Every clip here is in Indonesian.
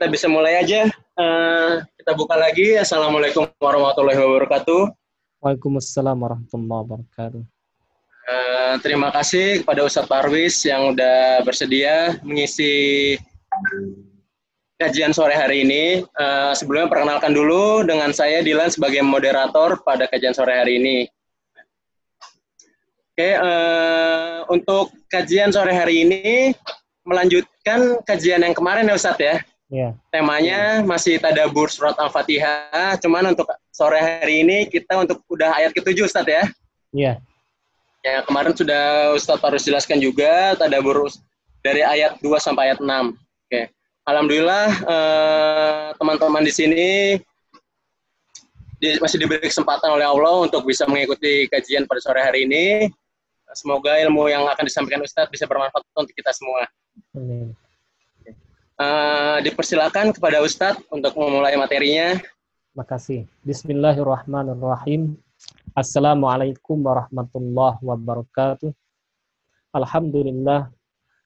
kita bisa mulai aja. Uh, kita buka lagi. Assalamualaikum warahmatullahi wabarakatuh. Waalaikumsalam warahmatullahi wabarakatuh. Uh, terima kasih kepada Ustadz Parwis yang udah bersedia mengisi kajian sore hari ini. Uh, sebelumnya perkenalkan dulu dengan saya Dilan sebagai moderator pada kajian sore hari ini. Oke, uh, untuk kajian sore hari ini melanjutkan kajian yang kemarin ya Ustadz ya. Yeah. Temanya masih tadabur surat Al-Fatihah, cuman untuk sore hari ini kita untuk udah ayat ketujuh Ustadz ya. Iya. Yeah. Ya, kemarin sudah Ustadz harus jelaskan juga tadabur dari ayat 2 sampai ayat 6. Oke. Alhamdulillah eh, teman-teman di sini di, masih diberi kesempatan oleh Allah untuk bisa mengikuti kajian pada sore hari ini. Semoga ilmu yang akan disampaikan Ustadz bisa bermanfaat untuk kita semua. Amin. Uh, dipersilakan kepada Ustadz untuk memulai materinya. Terima kasih. Bismillahirrahmanirrahim. Assalamualaikum warahmatullahi wabarakatuh. Alhamdulillah.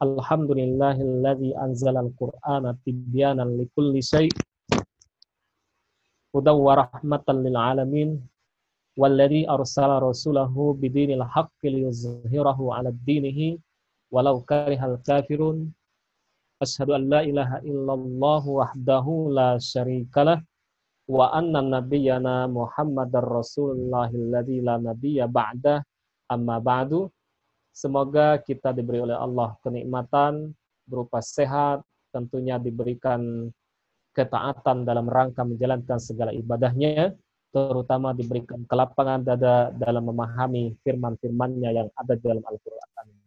Alhamdulillahilladzi anzal al-Qur'ana tibyanan likulli syai' hudaw wa rahmatan lil alamin walladzi arsala rasulahu bidinil haqqi liyuzhirahu 'ala dinihi walau karihal kafirun Asyhadu an la ilaha illallah wahdahu la syarikalah wa anna nabiyyana Muhammadar Rasulullahilladzi la nabiyya ba'da amma ba'du. Semoga kita diberi oleh Allah kenikmatan berupa sehat, tentunya diberikan ketaatan dalam rangka menjalankan segala ibadahnya, terutama diberikan kelapangan dada dalam memahami firman-firmannya yang ada dalam Al-Quran.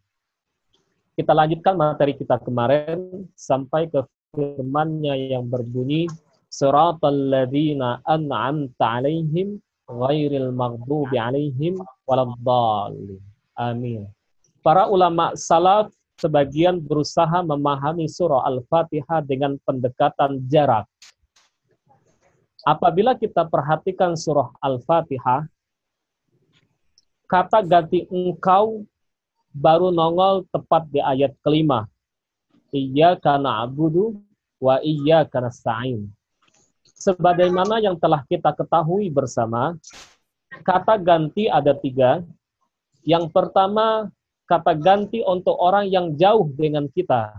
Kita lanjutkan materi kita kemarin sampai ke firmannya yang berbunyi Suratal ladzina an'amta 'alaihim ghairil maghdubi 'alaihim waladdallin. Amin. Para ulama salaf sebagian berusaha memahami surah Al-Fatihah dengan pendekatan jarak. Apabila kita perhatikan surah Al-Fatihah, kata ganti engkau baru nongol tepat di ayat kelima. Iya karena abudu wa iya karena sa'in. Sebagaimana yang telah kita ketahui bersama, kata ganti ada tiga. Yang pertama, kata ganti untuk orang yang jauh dengan kita.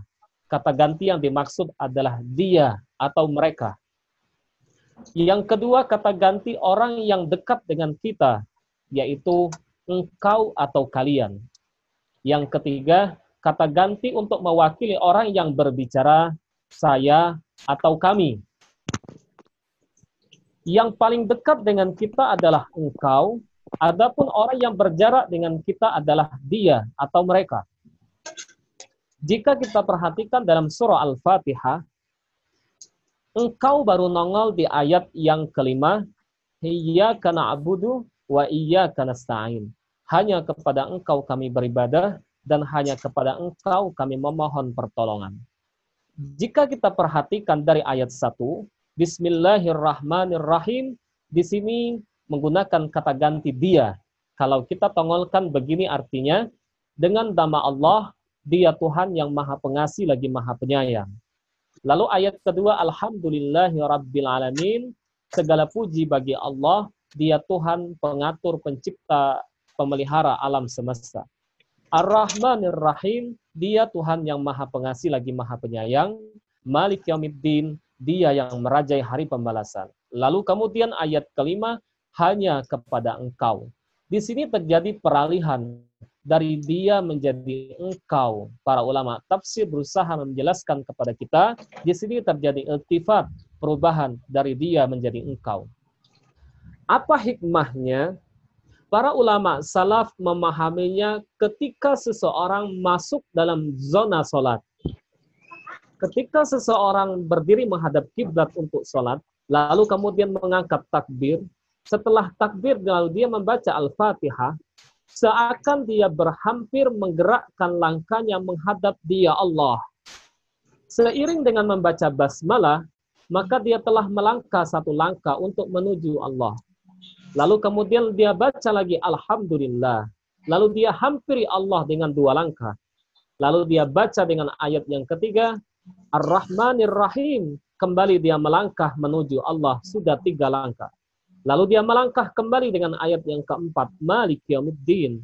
Kata ganti yang dimaksud adalah dia atau mereka. Yang kedua, kata ganti orang yang dekat dengan kita, yaitu engkau atau kalian. Yang ketiga, kata ganti untuk mewakili orang yang berbicara saya atau kami. Yang paling dekat dengan kita adalah engkau, adapun orang yang berjarak dengan kita adalah dia atau mereka. Jika kita perhatikan dalam surah Al-Fatihah, engkau baru nongol di ayat yang kelima, kana abudu wa kana nasta'in. Hanya kepada engkau kami beribadah dan hanya kepada engkau kami memohon pertolongan. Jika kita perhatikan dari ayat 1, Bismillahirrahmanirrahim, di sini menggunakan kata ganti dia. Kalau kita tongolkan begini artinya, dengan nama Allah, dia Tuhan yang maha pengasih lagi maha penyayang. Lalu ayat kedua, Alhamdulillahi Rabbil Alamin, segala puji bagi Allah, dia Tuhan pengatur pencipta pemelihara alam semesta. Ar-Rahmanir Rahim, dia Tuhan yang maha pengasih lagi maha penyayang. Malik Yaumiddin, dia yang merajai hari pembalasan. Lalu kemudian ayat kelima, hanya kepada engkau. Di sini terjadi peralihan dari dia menjadi engkau. Para ulama tafsir berusaha menjelaskan kepada kita, di sini terjadi iltifat, perubahan dari dia menjadi engkau. Apa hikmahnya Para ulama salaf memahaminya ketika seseorang masuk dalam zona sholat. Ketika seseorang berdiri menghadap kiblat untuk sholat, lalu kemudian mengangkat takbir, setelah takbir lalu dia membaca Al-Fatihah, seakan dia berhampir menggerakkan langkahnya menghadap dia Allah. Seiring dengan membaca basmalah, maka dia telah melangkah satu langkah untuk menuju Allah. Lalu kemudian dia baca lagi Alhamdulillah. Lalu dia hampiri Allah dengan dua langkah. Lalu dia baca dengan ayat yang ketiga, Ar-Rahmanir Rahim. kembali dia melangkah menuju Allah sudah tiga langkah. Lalu dia melangkah kembali dengan ayat yang keempat, Malik Yawmiddin.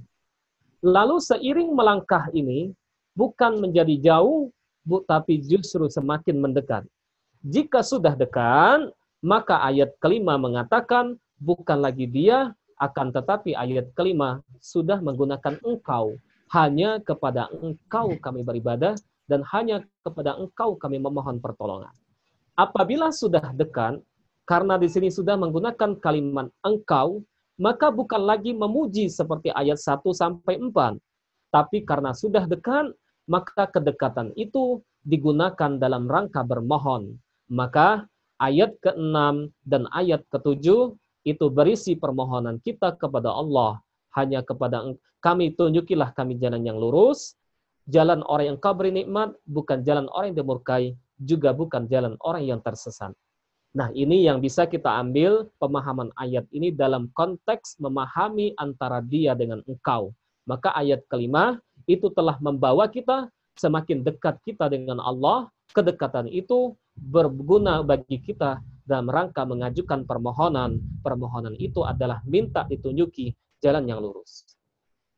Lalu seiring melangkah ini, bukan menjadi jauh, bu, tapi justru semakin mendekat. Jika sudah dekat, maka ayat kelima mengatakan, bukan lagi dia, akan tetapi ayat kelima sudah menggunakan engkau. Hanya kepada engkau kami beribadah, dan hanya kepada engkau kami memohon pertolongan. Apabila sudah dekat, karena di sini sudah menggunakan kalimat engkau, maka bukan lagi memuji seperti ayat 1 sampai 4. Tapi karena sudah dekat, maka kedekatan itu digunakan dalam rangka bermohon. Maka ayat ke-6 dan ayat ke-7 itu berisi permohonan kita kepada Allah. Hanya kepada kami tunjukilah kami jalan yang lurus, jalan orang yang kau beri nikmat, bukan jalan orang yang dimurkai, juga bukan jalan orang yang tersesat. Nah, ini yang bisa kita ambil pemahaman ayat ini dalam konteks memahami antara dia dengan engkau. Maka ayat kelima itu telah membawa kita semakin dekat kita dengan Allah. Kedekatan itu berguna bagi kita dalam rangka mengajukan permohonan. Permohonan itu adalah minta ditunjuki jalan yang lurus.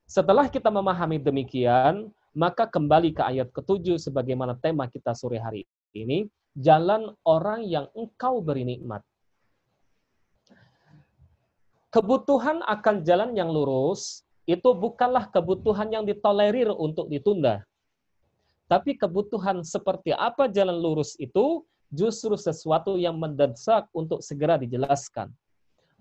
Setelah kita memahami demikian, maka kembali ke ayat ketujuh sebagaimana tema kita sore hari ini jalan orang yang engkau beri nikmat. Kebutuhan akan jalan yang lurus itu bukanlah kebutuhan yang ditolerir untuk ditunda. Tapi kebutuhan seperti apa jalan lurus itu justru sesuatu yang mendesak untuk segera dijelaskan.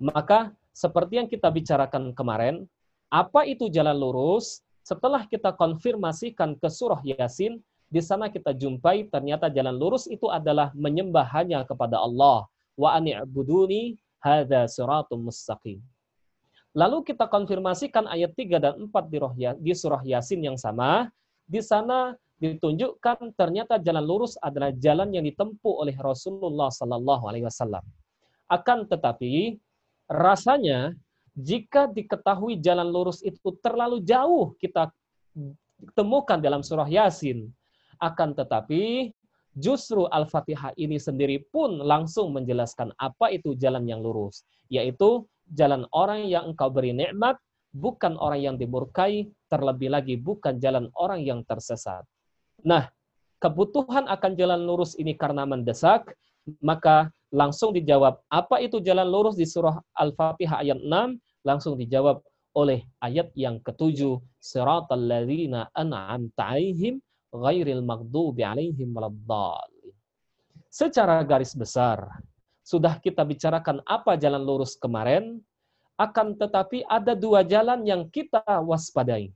Maka seperti yang kita bicarakan kemarin, apa itu jalan lurus? Setelah kita konfirmasikan ke surah Yasin, di sana kita jumpai ternyata jalan lurus itu adalah menyembah hanya kepada Allah. Wa ani'buduni hadza siratum mustaqim. Lalu kita konfirmasikan ayat 3 dan 4 di, roh, ya, di surah Yasin yang sama. Di sana ditunjukkan ternyata jalan lurus adalah jalan yang ditempuh oleh Rasulullah Sallallahu Alaihi Wasallam. Akan tetapi rasanya jika diketahui jalan lurus itu terlalu jauh kita temukan dalam surah Yasin, akan tetapi justru Al-Fatihah ini sendiri pun langsung menjelaskan apa itu jalan yang lurus, yaitu jalan orang yang engkau beri nikmat, bukan orang yang dimurkai, terlebih lagi bukan jalan orang yang tersesat. Nah, kebutuhan akan jalan lurus ini karena mendesak, maka langsung dijawab apa itu jalan lurus di surah Al-Fatihah ayat 6, langsung dijawab oleh ayat yang ketujuh, siratal ladzina an'amta 'alaihim ghairil maghdubi alaihim. Secara garis besar, sudah kita bicarakan apa jalan lurus kemarin, akan tetapi ada dua jalan yang kita waspadai.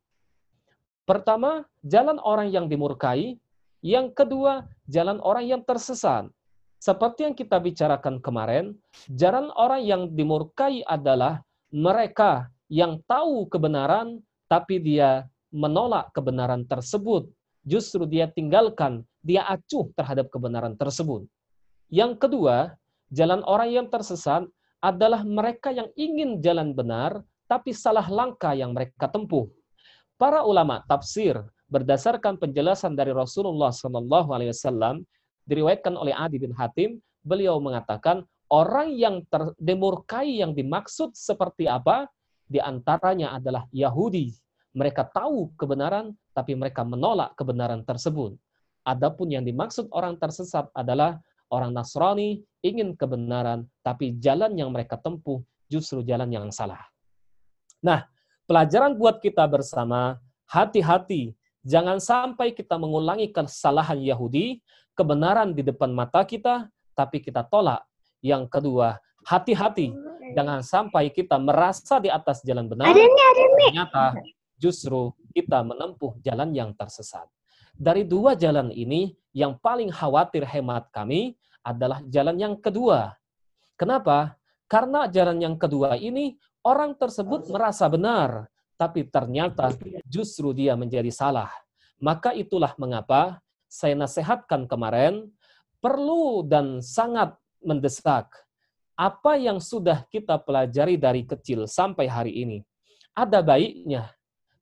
Pertama, jalan orang yang dimurkai. Yang kedua, jalan orang yang tersesat. Seperti yang kita bicarakan kemarin, jalan orang yang dimurkai adalah mereka yang tahu kebenaran, tapi dia menolak kebenaran tersebut justru dia tinggalkan, dia acuh terhadap kebenaran tersebut. Yang kedua, jalan orang yang tersesat adalah mereka yang ingin jalan benar, tapi salah langkah yang mereka tempuh. Para ulama tafsir berdasarkan penjelasan dari Rasulullah Shallallahu Alaihi Wasallam diriwayatkan oleh Adi bin Hatim, beliau mengatakan orang yang terdemurkai yang dimaksud seperti apa? Di antaranya adalah Yahudi. Mereka tahu kebenaran, tapi mereka menolak kebenaran tersebut. Adapun yang dimaksud orang tersesat adalah orang Nasrani ingin kebenaran, tapi jalan yang mereka tempuh justru jalan yang salah. Nah, pelajaran buat kita bersama, hati-hati, jangan sampai kita mengulangi kesalahan Yahudi, kebenaran di depan mata kita, tapi kita tolak. Yang kedua, hati-hati, jangan sampai kita merasa di atas jalan benar, ternyata justru kita menempuh jalan yang tersesat. Dari dua jalan ini, yang paling khawatir hemat kami adalah jalan yang kedua. Kenapa? Karena jalan yang kedua ini, orang tersebut merasa benar, tapi ternyata justru dia menjadi salah. Maka itulah mengapa saya nasihatkan kemarin, perlu dan sangat mendesak apa yang sudah kita pelajari dari kecil sampai hari ini. Ada baiknya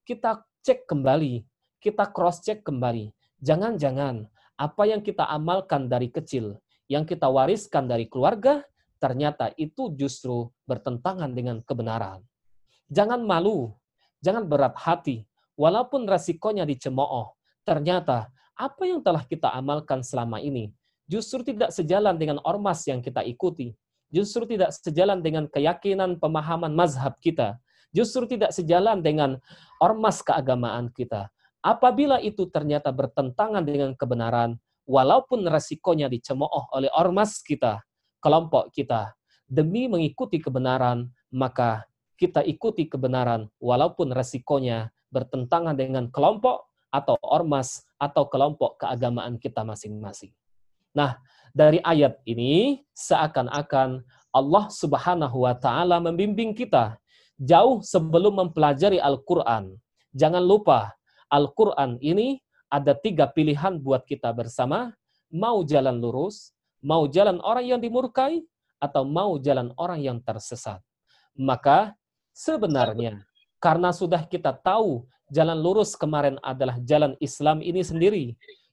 kita cek kembali, kita cross check kembali. Jangan-jangan apa yang kita amalkan dari kecil yang kita wariskan dari keluarga, ternyata itu justru bertentangan dengan kebenaran. Jangan malu, jangan berat hati, walaupun resikonya dicemooh. Ternyata apa yang telah kita amalkan selama ini justru tidak sejalan dengan ormas yang kita ikuti, justru tidak sejalan dengan keyakinan pemahaman mazhab kita, justru tidak sejalan dengan ormas keagamaan kita. Apabila itu ternyata bertentangan dengan kebenaran, walaupun resikonya dicemooh oleh ormas kita, kelompok kita, demi mengikuti kebenaran, maka kita ikuti kebenaran walaupun resikonya bertentangan dengan kelompok atau ormas atau kelompok keagamaan kita masing-masing. Nah, dari ayat ini seakan-akan Allah Subhanahu wa taala membimbing kita jauh sebelum mempelajari Al-Qur'an. Jangan lupa Al-Quran ini ada tiga pilihan buat kita bersama, mau jalan lurus, mau jalan orang yang dimurkai, atau mau jalan orang yang tersesat. Maka sebenarnya karena sudah kita tahu jalan lurus kemarin adalah jalan Islam ini sendiri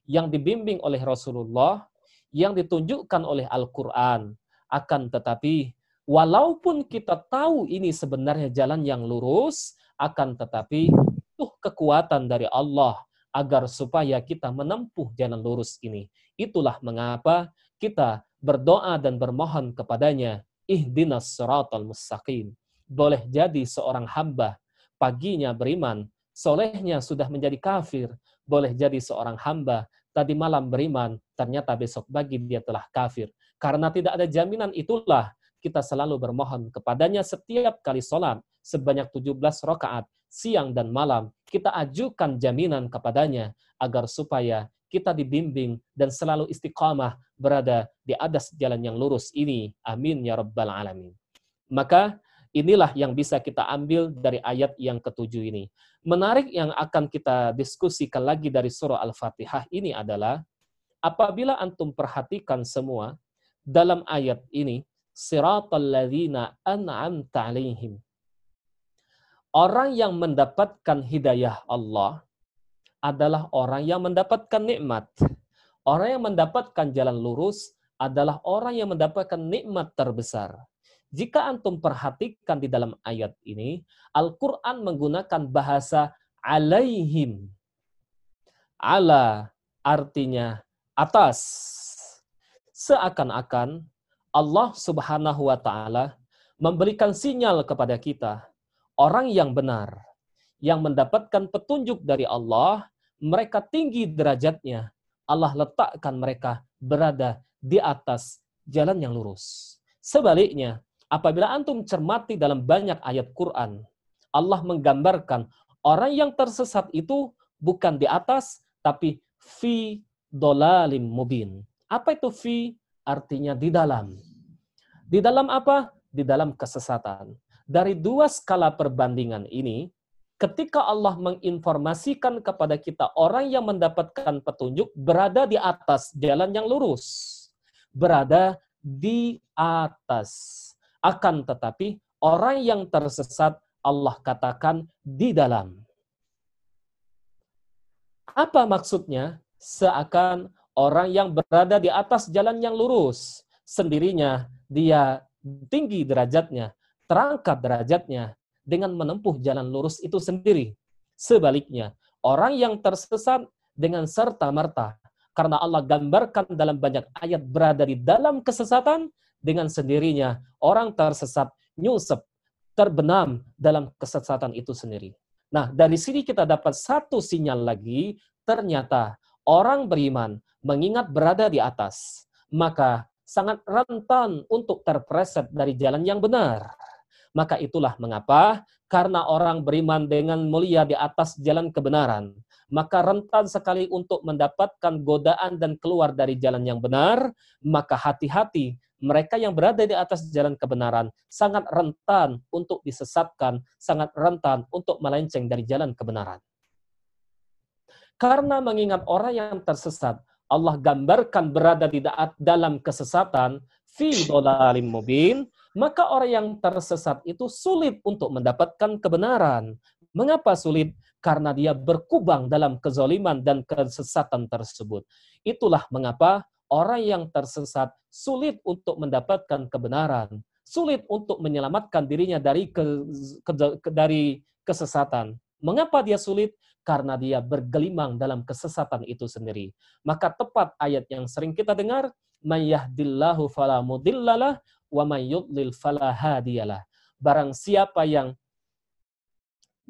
yang dibimbing oleh Rasulullah, yang ditunjukkan oleh Al-Quran. Akan tetapi, walaupun kita tahu ini sebenarnya jalan yang lurus, akan tetapi butuh kekuatan dari Allah agar supaya kita menempuh jalan lurus ini. Itulah mengapa kita berdoa dan bermohon kepadanya, ihdinas siratal mustaqim. Boleh jadi seorang hamba paginya beriman, solehnya sudah menjadi kafir. Boleh jadi seorang hamba tadi malam beriman, ternyata besok pagi dia telah kafir. Karena tidak ada jaminan itulah kita selalu bermohon kepadanya setiap kali sholat sebanyak 17 rakaat siang dan malam, kita ajukan jaminan kepadanya agar supaya kita dibimbing dan selalu istiqamah berada di atas jalan yang lurus ini. Amin ya rabbal alamin. Maka inilah yang bisa kita ambil dari ayat yang ketujuh ini. Menarik yang akan kita diskusikan lagi dari surah Al-Fatihah ini adalah apabila antum perhatikan semua dalam ayat ini siratal ladzina an'amta alaihim Orang yang mendapatkan hidayah Allah adalah orang yang mendapatkan nikmat. Orang yang mendapatkan jalan lurus adalah orang yang mendapatkan nikmat terbesar. Jika antum perhatikan di dalam ayat ini, Al-Quran menggunakan bahasa alaihim. Ala artinya atas. Seakan-akan Allah subhanahu wa ta'ala memberikan sinyal kepada kita orang yang benar, yang mendapatkan petunjuk dari Allah, mereka tinggi derajatnya. Allah letakkan mereka berada di atas jalan yang lurus. Sebaliknya, apabila antum cermati dalam banyak ayat Quran, Allah menggambarkan orang yang tersesat itu bukan di atas, tapi fi dolalim mubin. Apa itu fi? Artinya di dalam. Di dalam apa? Di dalam kesesatan. Dari dua skala perbandingan ini, ketika Allah menginformasikan kepada kita orang yang mendapatkan petunjuk berada di atas jalan yang lurus. Berada di atas. Akan tetapi orang yang tersesat Allah katakan di dalam. Apa maksudnya? Seakan orang yang berada di atas jalan yang lurus, sendirinya dia tinggi derajatnya, terangkat derajatnya dengan menempuh jalan lurus itu sendiri. Sebaliknya, orang yang tersesat dengan serta-merta karena Allah gambarkan dalam banyak ayat berada di dalam kesesatan dengan sendirinya orang tersesat nyusep terbenam dalam kesesatan itu sendiri. Nah, dari sini kita dapat satu sinyal lagi, ternyata orang beriman mengingat berada di atas, maka sangat rentan untuk terpreset dari jalan yang benar. Maka itulah mengapa, karena orang beriman dengan mulia di atas jalan kebenaran, maka rentan sekali untuk mendapatkan godaan dan keluar dari jalan yang benar, maka hati-hati mereka yang berada di atas jalan kebenaran sangat rentan untuk disesatkan, sangat rentan untuk melenceng dari jalan kebenaran. Karena mengingat orang yang tersesat, Allah gambarkan berada di dalam kesesatan, fi dolalim mubin, maka orang yang tersesat itu sulit untuk mendapatkan kebenaran. Mengapa sulit? Karena dia berkubang dalam kezoliman dan kesesatan tersebut. Itulah mengapa orang yang tersesat sulit untuk mendapatkan kebenaran, sulit untuk menyelamatkan dirinya dari ke, ke, ke, dari kesesatan. Mengapa dia sulit? Karena dia bergelimang dalam kesesatan itu sendiri. Maka tepat ayat yang sering kita dengar, "Mayyahdillahu fala mudillalah wa may yudlil fala hadiyalah." Barang siapa yang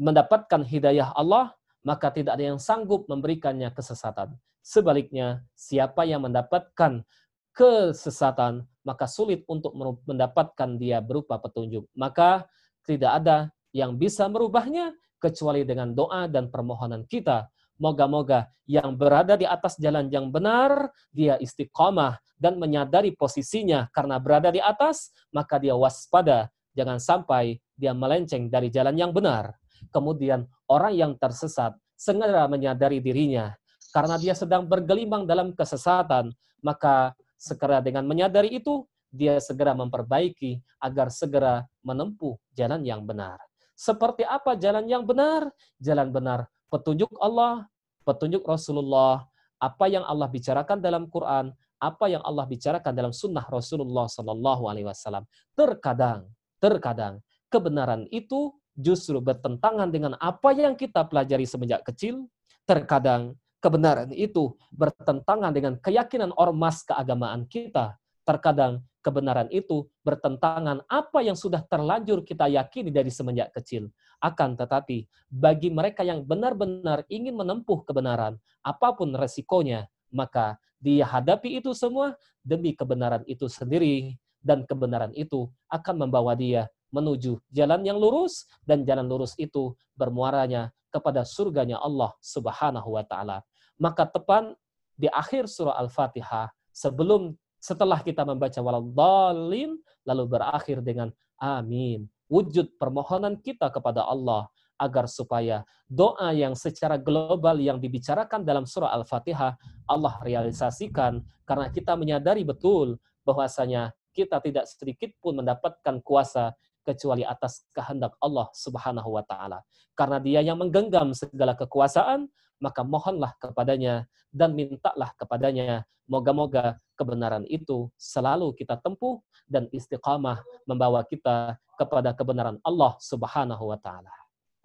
mendapatkan hidayah Allah, maka tidak ada yang sanggup memberikannya kesesatan. Sebaliknya, siapa yang mendapatkan kesesatan, maka sulit untuk mendapatkan dia berupa petunjuk. Maka tidak ada yang bisa merubahnya kecuali dengan doa dan permohonan kita. Moga-moga yang berada di atas jalan yang benar, dia istiqomah dan menyadari posisinya karena berada di atas, maka dia waspada. Jangan sampai dia melenceng dari jalan yang benar. Kemudian orang yang tersesat segera menyadari dirinya karena dia sedang bergelimang dalam kesesatan, maka segera dengan menyadari itu dia segera memperbaiki agar segera menempuh jalan yang benar. Seperti apa jalan yang benar? Jalan benar petunjuk Allah, petunjuk Rasulullah, apa yang Allah bicarakan dalam Quran, apa yang Allah bicarakan dalam sunnah Rasulullah Sallallahu Alaihi Wasallam. Terkadang, terkadang kebenaran itu justru bertentangan dengan apa yang kita pelajari semenjak kecil. Terkadang kebenaran itu bertentangan dengan keyakinan ormas keagamaan kita. Terkadang kebenaran itu bertentangan apa yang sudah terlanjur kita yakini dari semenjak kecil. Akan tetapi, bagi mereka yang benar-benar ingin menempuh kebenaran, apa pun resikonya, maka dia hadapi itu semua demi kebenaran itu sendiri. Dan kebenaran itu akan membawa dia menuju jalan yang lurus, dan jalan lurus itu bermuaranya kepada surganya Allah subhanahu wa ta'ala. Maka tepan di akhir surah Al-Fatihah, sebelum setelah kita membaca waladhalin, lalu berakhir dengan amin. Wujud permohonan kita kepada Allah agar supaya doa yang secara global yang dibicarakan dalam surah Al-Fatihah Allah realisasikan. Karena kita menyadari betul bahwasanya kita tidak sedikit pun mendapatkan kuasa kecuali atas kehendak Allah Subhanahu wa taala. Karena Dia yang menggenggam segala kekuasaan, maka mohonlah kepadanya dan mintalah kepadanya. Moga-moga kebenaran itu selalu kita tempuh dan istiqamah membawa kita kepada kebenaran Allah Subhanahu wa taala.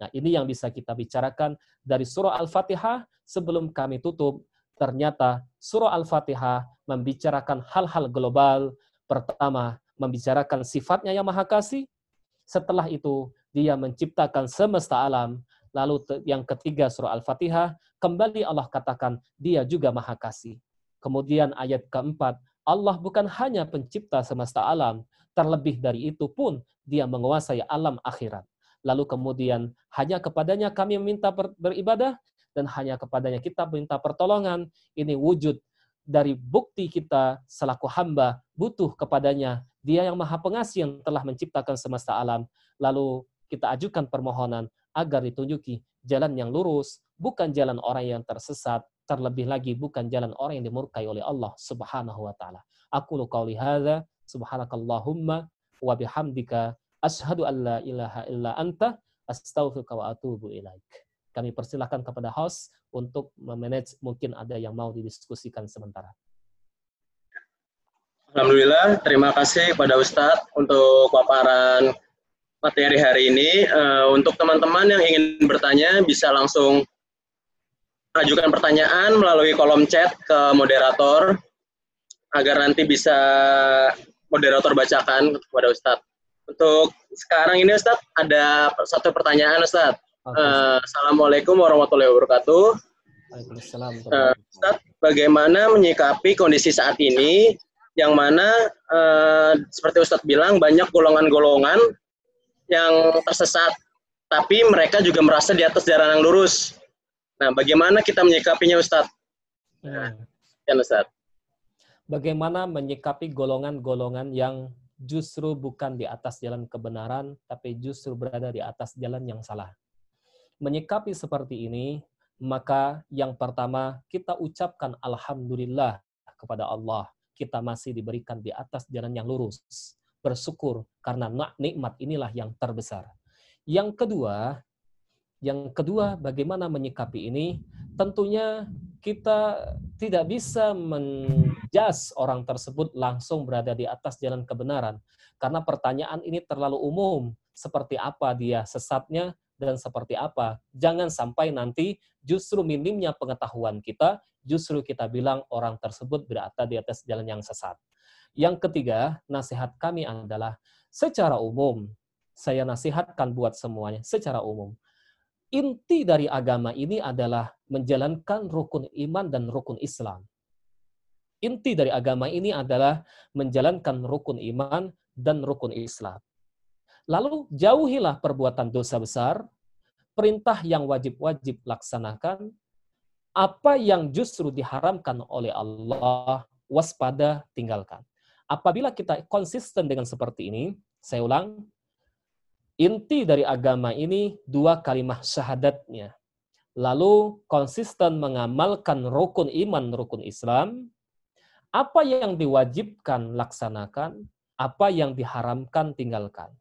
Nah, ini yang bisa kita bicarakan dari surah Al-Fatihah sebelum kami tutup. Ternyata surah Al-Fatihah membicarakan hal-hal global. Pertama, membicarakan sifatnya yang maha kasih. Setelah itu, dia menciptakan semesta alam. Lalu yang ketiga surah Al-Fatihah, kembali Allah katakan dia juga maha kasih. Kemudian ayat keempat, Allah bukan hanya pencipta semesta alam, terlebih dari itu pun dia menguasai alam akhirat. Lalu kemudian hanya kepadanya kami meminta beribadah dan hanya kepadanya kita minta pertolongan. Ini wujud dari bukti kita selaku hamba butuh kepadanya. Dia yang maha pengasih yang telah menciptakan semesta alam. Lalu kita ajukan permohonan agar ditunjuki jalan yang lurus, bukan jalan orang yang tersesat, terlebih lagi bukan jalan orang yang dimurkai oleh Allah Subhanahu wa taala. Aku qauli hadza subhanakallahumma wa bihamdika asyhadu an la ilaha illa anta astaghfiruka wa atubu ilaik. Kami persilahkan kepada host untuk memanage mungkin ada yang mau didiskusikan sementara. Alhamdulillah, terima kasih kepada Ustadz untuk paparan materi hari ini. Uh, untuk teman-teman yang ingin bertanya bisa langsung ajukan pertanyaan melalui kolom chat ke moderator agar nanti bisa moderator bacakan kepada Ustadz. Untuk sekarang ini Ustadz ada satu pertanyaan Ustadz. Uh, Assalamualaikum warahmatullahi wabarakatuh. Waalaikumsalam. Uh, Ustadz, bagaimana menyikapi kondisi saat ini yang mana uh, seperti Ustadz bilang banyak golongan-golongan yang tersesat, tapi mereka juga merasa di atas jalan yang lurus. Nah, bagaimana kita menyikapinya, Ustadz? Nah, ya, Ustadz. Bagaimana menyikapi golongan-golongan yang justru bukan di atas jalan kebenaran, tapi justru berada di atas jalan yang salah. Menyikapi seperti ini, maka yang pertama kita ucapkan Alhamdulillah kepada Allah. Kita masih diberikan di atas jalan yang lurus bersyukur karena nikmat inilah yang terbesar. Yang kedua, yang kedua bagaimana menyikapi ini? Tentunya kita tidak bisa menjas orang tersebut langsung berada di atas jalan kebenaran. Karena pertanyaan ini terlalu umum. Seperti apa dia sesatnya dan seperti apa. Jangan sampai nanti justru minimnya pengetahuan kita, justru kita bilang orang tersebut berada di atas jalan yang sesat. Yang ketiga, nasihat kami adalah secara umum, saya nasihatkan buat semuanya secara umum inti dari agama ini adalah menjalankan rukun iman dan rukun Islam. Inti dari agama ini adalah menjalankan rukun iman dan rukun Islam. Lalu jauhilah perbuatan dosa besar, perintah yang wajib-wajib laksanakan, apa yang justru diharamkan oleh Allah, waspada tinggalkan. Apabila kita konsisten dengan seperti ini, saya ulang, Inti dari agama ini dua kalimat syahadatnya. Lalu konsisten mengamalkan rukun iman, rukun Islam. Apa yang diwajibkan laksanakan, apa yang diharamkan tinggalkan.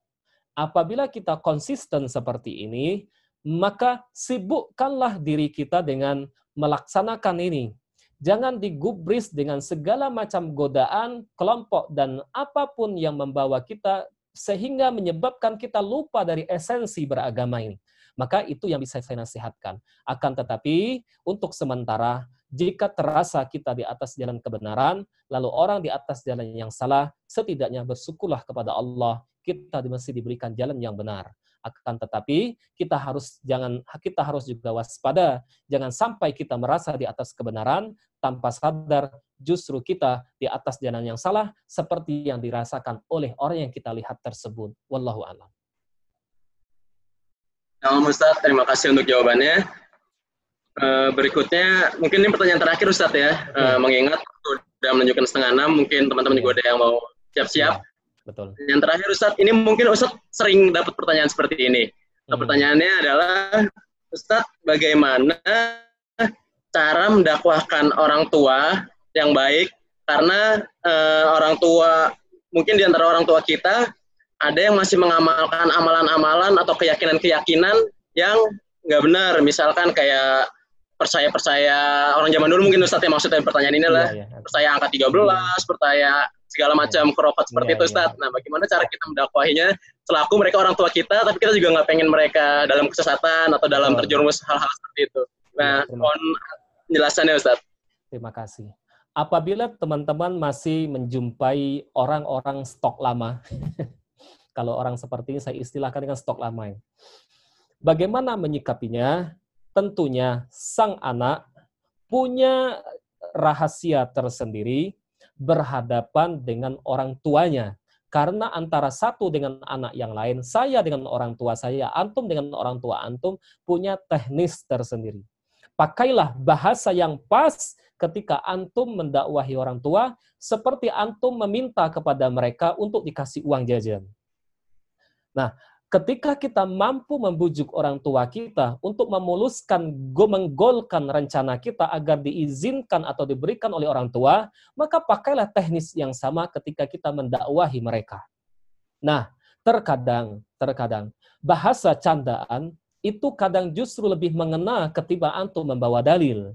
Apabila kita konsisten seperti ini, maka sibukkanlah diri kita dengan melaksanakan ini. Jangan digubris dengan segala macam godaan, kelompok, dan apa pun yang membawa kita sehingga menyebabkan kita lupa dari esensi beragama ini. Maka itu yang bisa saya nasihatkan. Akan tetapi untuk sementara jika terasa kita di atas jalan kebenaran, lalu orang di atas jalan yang salah, setidaknya bersyukurlah kepada Allah, kita masih diberikan jalan yang benar. Akan tetapi kita harus jangan kita harus juga waspada, jangan sampai kita merasa di atas kebenaran tanpa sadar justru kita di atas jalan yang salah seperti yang dirasakan oleh orang yang kita lihat tersebut. Wallahu a'lam. Nah, Ustaz, terima kasih untuk jawabannya. Uh, berikutnya, mungkin ini pertanyaan terakhir Ustaz ya, uh, mengingat sudah menunjukkan setengah enam, mungkin teman-teman juga ada yang mau siap-siap. Ya, betul. Yang terakhir Ustaz, ini mungkin Ustaz sering dapat pertanyaan seperti ini. Hmm. pertanyaannya adalah, Ustaz, bagaimana cara mendakwahkan orang tua yang baik karena uh, orang tua mungkin di antara orang tua kita ada yang masih mengamalkan amalan-amalan atau keyakinan-keyakinan yang nggak benar misalkan kayak percaya percaya orang zaman dulu mungkin Ustadz yang maksudnya pertanyaan ini lah yeah, yeah. percaya angka 13 yeah. percaya segala iya. macam kerofat seperti yeah, itu iya. Ustadz nah bagaimana cara kita mendakwahinya selaku mereka orang tua kita tapi kita juga nggak pengen mereka dalam kesesatan atau dalam terjerumus hal-hal seperti itu nah yeah, mohon penjelasannya Ustadz terima kasih apabila teman-teman masih menjumpai orang-orang stok lama, kalau orang seperti ini saya istilahkan dengan stok lama. Bagaimana menyikapinya? Tentunya sang anak punya rahasia tersendiri berhadapan dengan orang tuanya. Karena antara satu dengan anak yang lain, saya dengan orang tua saya, antum dengan orang tua antum, punya teknis tersendiri. Pakailah bahasa yang pas ketika antum mendakwahi orang tua seperti antum meminta kepada mereka untuk dikasih uang jajan. Nah, ketika kita mampu membujuk orang tua kita untuk memuluskan, menggolkan rencana kita agar diizinkan atau diberikan oleh orang tua, maka pakailah teknis yang sama ketika kita mendakwahi mereka. Nah, terkadang, terkadang bahasa candaan itu kadang justru lebih mengena ketimbang antum membawa dalil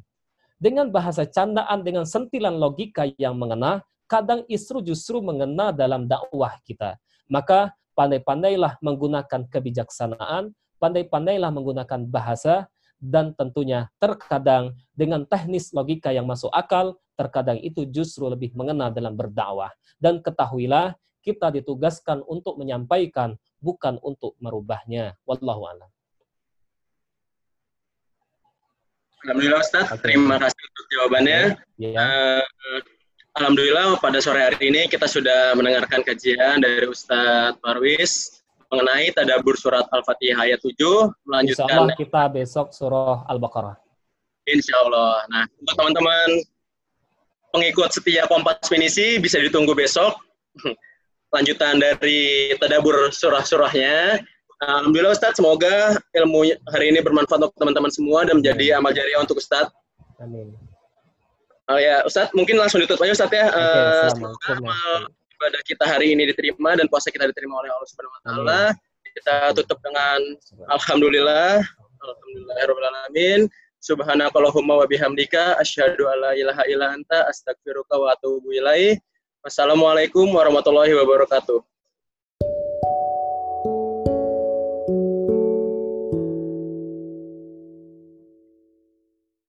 dengan bahasa candaan, dengan sentilan logika yang mengena, kadang istru justru mengena dalam dakwah kita. Maka pandai-pandailah menggunakan kebijaksanaan, pandai-pandailah menggunakan bahasa, dan tentunya terkadang dengan teknis logika yang masuk akal, terkadang itu justru lebih mengena dalam berdakwah. Dan ketahuilah, kita ditugaskan untuk menyampaikan, bukan untuk merubahnya. Wallahu a'lam. Alhamdulillah Ustaz, terima kasih untuk jawabannya. Yeah. Uh, Alhamdulillah pada sore hari ini kita sudah mendengarkan kajian dari Ustadz Marwis mengenai tadabur surat Al-Fatihah ayat 7. Melanjutkan Insya Allah kita besok surah Al-Baqarah. Insya Allah. Nah, untuk teman-teman pengikut setia Kompas Pinisi bisa ditunggu besok. Lanjutan dari tadabur surah-surahnya. Alhamdulillah Ustadz, semoga ilmu hari ini bermanfaat untuk teman-teman semua dan menjadi amal jariah untuk Ustadz. Amin. Oh ya, Ustadz, mungkin langsung ditutup aja Ustadz ya. Okay, uh, semoga amal ibadah kita hari ini diterima dan puasa kita diterima oleh Allah Subhanahu wa taala. Kita tutup dengan alhamdulillah. Alhamdulillah alamin. Subhanakallahumma wa bihamdika asyhadu alla ilaha illa anta astaghfiruka wa atubu ilaih. Wassalamualaikum warahmatullahi wabarakatuh.